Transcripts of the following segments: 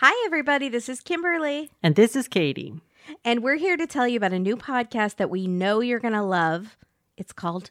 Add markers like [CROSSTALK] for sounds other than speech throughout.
Hi, everybody. This is Kimberly. And this is Katie. And we're here to tell you about a new podcast that we know you're going to love. It's called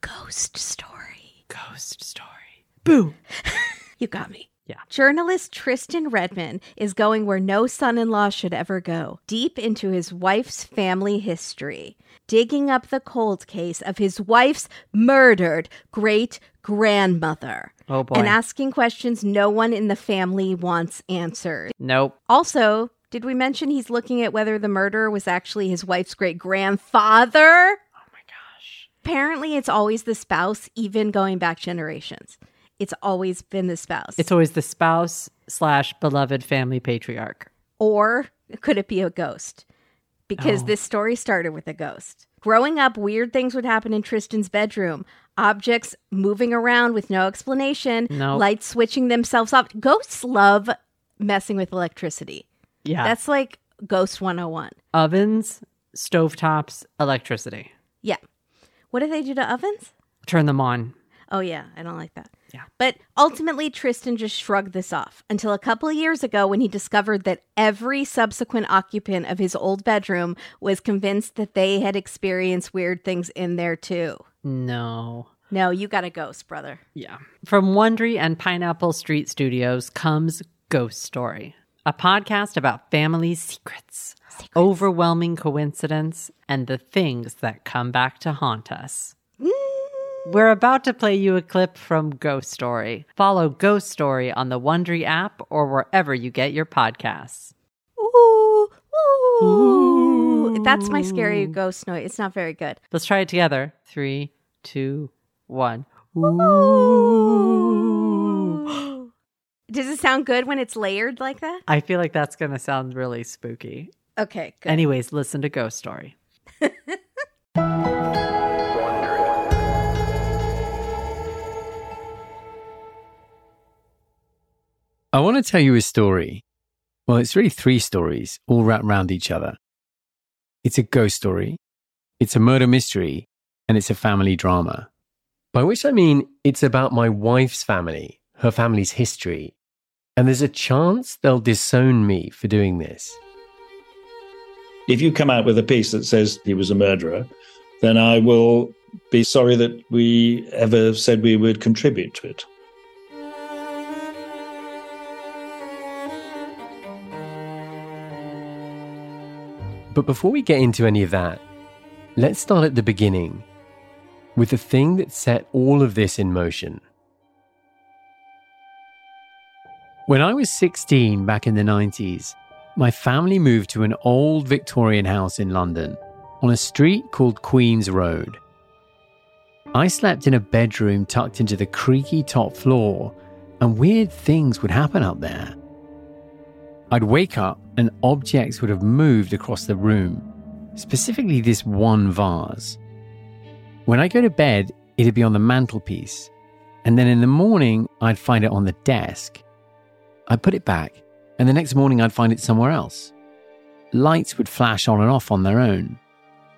Ghost Story. Ghost Story. Boo. [LAUGHS] you got me. Yeah. Journalist Tristan Redman is going where no son in law should ever go, deep into his wife's family history, digging up the cold case of his wife's murdered great grandmother. Oh, boy. And asking questions no one in the family wants answered. Nope. Also, did we mention he's looking at whether the murderer was actually his wife's great grandfather? Oh my gosh. Apparently, it's always the spouse, even going back generations. It's always been the spouse. It's always the spouse slash beloved family patriarch. or could it be a ghost? Because Oh. this story started with a ghost. Growing up, weird things would happen in Tristan's bedroom. Objects moving around with no explanation, Nope. lights switching themselves off. Ghosts love messing with electricity. Yeah. That's like Ghost 101. ovens, stovetops, electricity. Yeah. What do they do to ovens? Turn them on. Oh, yeah, I don't like that. Yeah. But ultimately, Tristan just shrugged this off until a couple of years ago when he discovered that every subsequent occupant of his old bedroom was convinced that they had experienced weird things in there too. No. No, you got a ghost, brother. Yeah. From Wondery and Pineapple Street Studios comes Ghost Story, a podcast about family secrets, overwhelming coincidence, and the things that come back to haunt us. We're about to play you a clip from Ghost Story. Follow Ghost Story on the Wondery app or wherever you get your podcasts. Ooh, ooh. That's my scary ghost noise. It's not very good. Let's try it together. Three, two, one. Ooh. Does it sound good when it's layered like that? I feel like that's going to sound really spooky. Okay, good. Anyways, listen to Ghost Story. [LAUGHS] I want to tell you a story. Well, it's really three stories, all wrapped around each other. It's a ghost story, it's a murder mystery, and it's a family drama. By which I mean it's about my wife's family, her family's history, and there's a chance they'll disown me for doing this. If you come out with a piece that says he was a murderer, then I will be sorry that we ever said we would contribute to it. But before we get into any of that, let's start at the beginning with the thing that set all of this in motion. When I was 16 back in the 90s, my family moved to an old Victorian house in London on a street called Queen's Road. I slept in a bedroom tucked into the creaky top floor, and weird things would happen up there. I'd wake up and objects would have moved across the room, specifically this one vase. When I go to bed, it'd be on the mantelpiece, and then in the morning, I'd find it on the desk. I'd put it back, and the next morning I'd find it somewhere else. Lights would flash on and off on their own,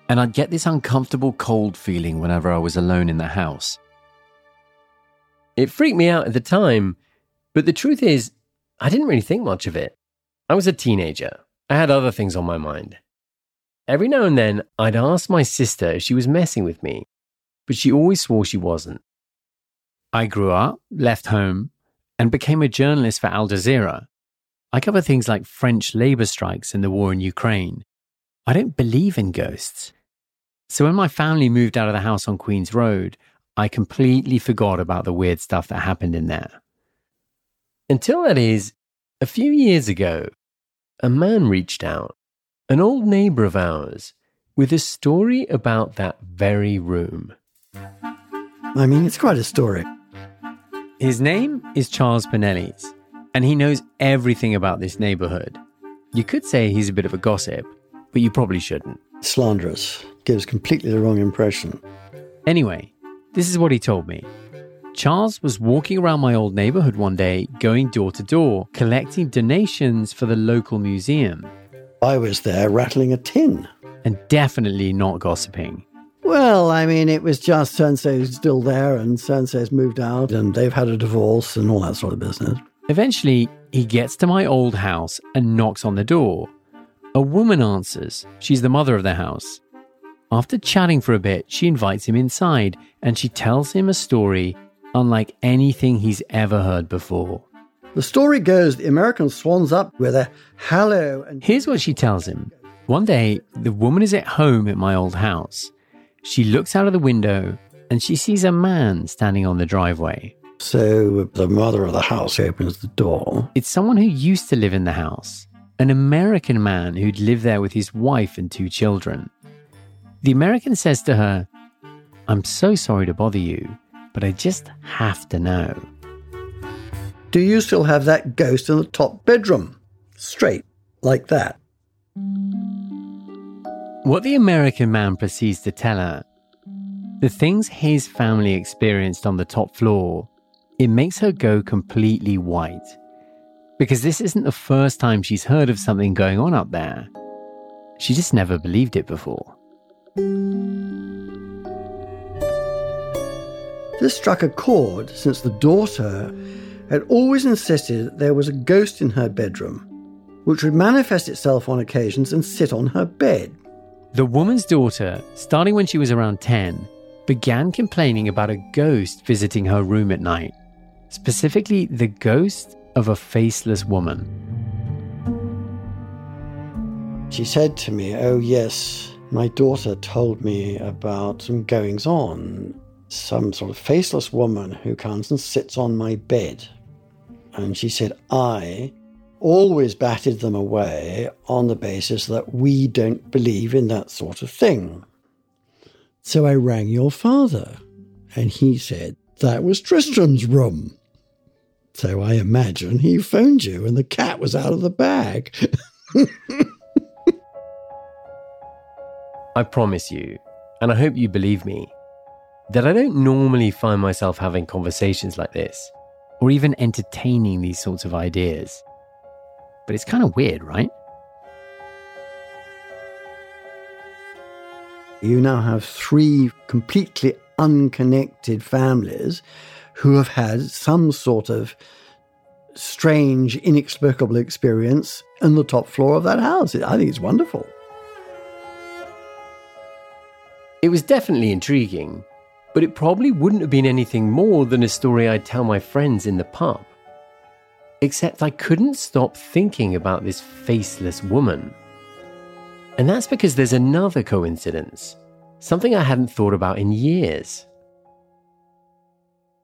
and I'd get this uncomfortable cold feeling whenever I was alone in the house. It freaked me out at the time, but the truth is, I didn't really think much of it. I was a teenager. I had other things on my mind. Every now and then, I'd ask my sister if she was messing with me, but she always swore she wasn't. I grew up, left home, and became a journalist for Al Jazeera. I cover things like French labor strikes and the war in Ukraine. I don't believe in ghosts. So when my family moved out of the house on Queen's Road, I completely forgot about the weird stuff that happened in there. Until that is, a few years ago, a man reached out, an old neighbor of ours, with a story about that very room. I mean, it's quite a story. His name is Charles Pinellis, and he knows everything about this neighborhood. You could say he's a bit of a gossip, but you probably shouldn't. Slanderous. Gives completely the wrong impression. Anyway, this is what he told me. Charles was walking around my old neighborhood one day, going door to door, collecting donations for the local museum, I was there rattling a tin. and definitely not gossiping. Well, I mean, it was just so and so's still there and so and so's moved out and they've had a divorce and all that sort of business. Eventually, He gets to my old house and knocks on the door. A woman answers. She's the mother of the house. After chatting for a bit, she invites him inside and she tells him a story unlike anything he's ever heard before. The story goes the American swans up with a hello and Here's what she tells him. One day, the woman is at home at my old house. She looks out of the window and she sees a man standing on the driveway. so the mother of the house opens the door. It's someone who used to live in the house, an American man who'd lived there with his wife and two children. The American says to her, I'm so sorry to bother you, but I just have to know. Do you still have that ghost in the top bedroom? Straight, like that. What the American man proceeds to tell her, the things his family experienced on the top floor, it makes her go completely white. Because this isn't the first time she's heard of something going on up there. She just never believed it before. This struck a chord since the daughter had always insisted that there was a ghost in her bedroom, which would manifest itself on occasions and sit on her bed. The woman's daughter, starting when she was around 10, began complaining about a ghost visiting her room at night, specifically the ghost of a faceless woman. She said to me, Oh, yes, my daughter told me about some goings on. Some sort of faceless woman who comes and sits on my bed. And she said, I always batted them away on the basis that we don't believe in that sort of thing. So I rang your father, and he said that was Tristram's room. So I imagine he phoned you and the cat was out of the bag. [LAUGHS] I promise you, and I hope you believe me, that I don't normally find myself having conversations like this, or even entertaining these sorts of ideas. But it's kind of weird, right? You now have three completely unconnected families who have had some sort of strange, inexplicable experience in the top floor of that house. I think it's wonderful. It was definitely intriguing, but it probably wouldn't have been anything more than a story I'd tell my friends in the pub. Except I couldn't stop thinking about this faceless woman. And that's because there's another coincidence, something I hadn't thought about in years.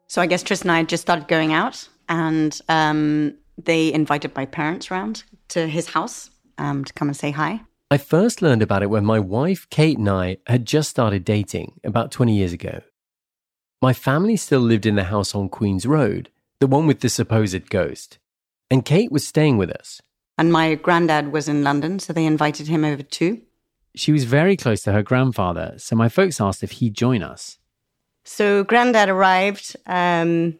So I guess Tristan and I just started going out, and um, they invited my parents round to his house um, to come and say hi. I first learned about it when my wife, Kate, and I had just started dating about 20 years ago. My family still lived in the house on Queen's Road, the one with the supposed ghost, and Kate was staying with us. And my granddad was in London, so they invited him over too. She was very close to her grandfather, so my folks asked if he'd join us. So granddad arrived. Um,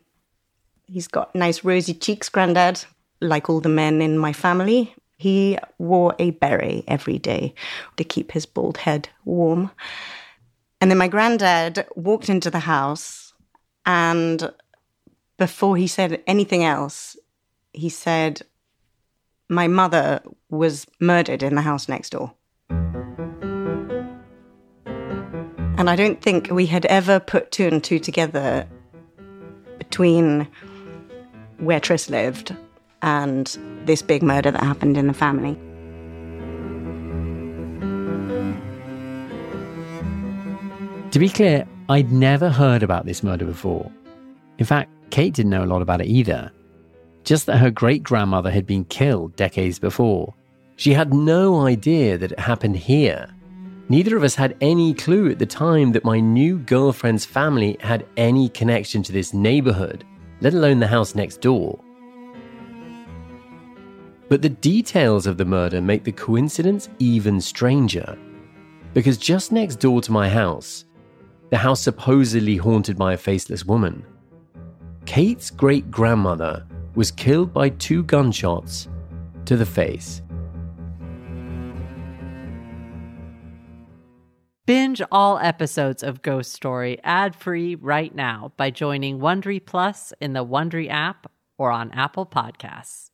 he's got nice rosy cheeks, granddad, like all the men in my family. He wore a beret every day to keep his bald head warm. And then my granddad walked into the house, and before he said anything else, he said, My mother was murdered in the house next door. And I don't think we had ever put two and two together between where Tris lived and this big murder that happened in the family. To be clear, I'd never heard about this murder before. In fact, Kate didn't know a lot about it either. Just that her great grandmother had been killed decades before. She had no idea that it happened here. Neither of us had any clue at the time that my new girlfriend's family had any connection to this neighborhood, let alone the house next door. But the details of the murder make the coincidence even stranger. Because just next door to my house, the house supposedly haunted by a faceless woman, Kate's great grandmother was killed by two gunshots to the face. Binge all episodes of Ghost Story ad-free right now by joining Wondery Plus in the Wondery app or on Apple Podcasts.